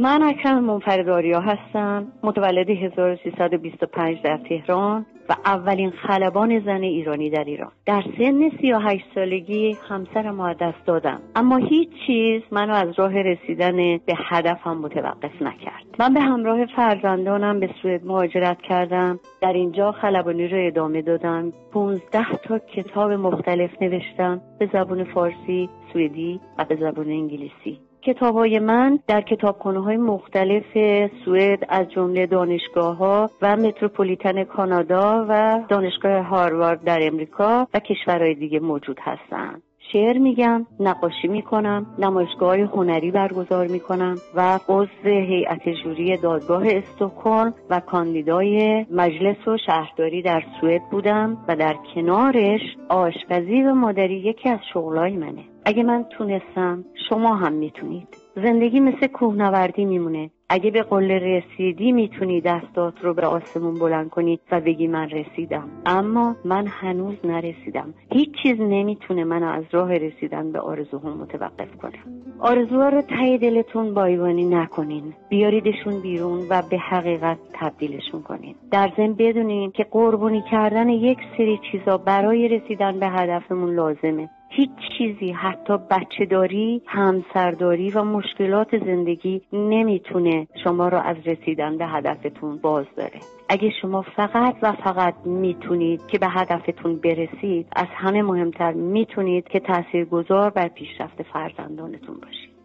من اکرم منفرداریا هستم متولد 1325 در تهران و اولین خلبان زن ایرانی در ایران. در سن 38 سالگی همسرم را دست دادم. اما هیچ چیز منو از راه رسیدن به هدفم متوقف نکرد. من به همراه فرزندانم به سوئد مهاجرت کردم. در اینجا خلبانی رو ادامه دادم. 15 تا کتاب مختلف نوشتم. به زبان فارسی سوئدی و به زبان انگلیسی. کتاب های من در کتابخانه های مختلف سوئد از جمله دانشگاه ها و متروپولیتن کانادا و دانشگاه هاروارد در امریکا و کشورهای دیگه موجود هستند. شعر میگم نقاشی می‌کنم نمایشگاه هنری برگزار می‌کنم و عضو هیئت جوری دادگاه استکهلم و کاندیدای مجلس و شهرداری در سوئد بودم و در کنارش آشپزی و مادری یکی از شغلای منه اگه من تونستم شما هم می‌تونید. زندگی مثل کوهنوردی میمونه. اگه به قله رسیدی می‌تونی دستات رو به آسمون بلند کنی و بگی من رسیدم. اما من هنوز نرسیدم. هیچ چیز نمی‌تونه من از راه رسیدن به آرزوهم متوقف کنه. آرزوها رو ته دلتون بایوانی نکنین. بیاریدشون بیرون و به حقیقت تبدیلشون کنین. در ضمن بدونین که قربانی کردن یک سری چیزا برای رسیدن به هدفمون لازمه. هیچ چیزی حتی بچه داری همسرداری و مشکلات زندگی نمی‌تونه شما را از رسیدن به هدفتون باز داره اگه شما فقط و فقط می‌تونید که به هدفتون برسید از همه مهمتر می‌تونید که تاثیرگذار بر پیشرفت فرزندانتون باشید.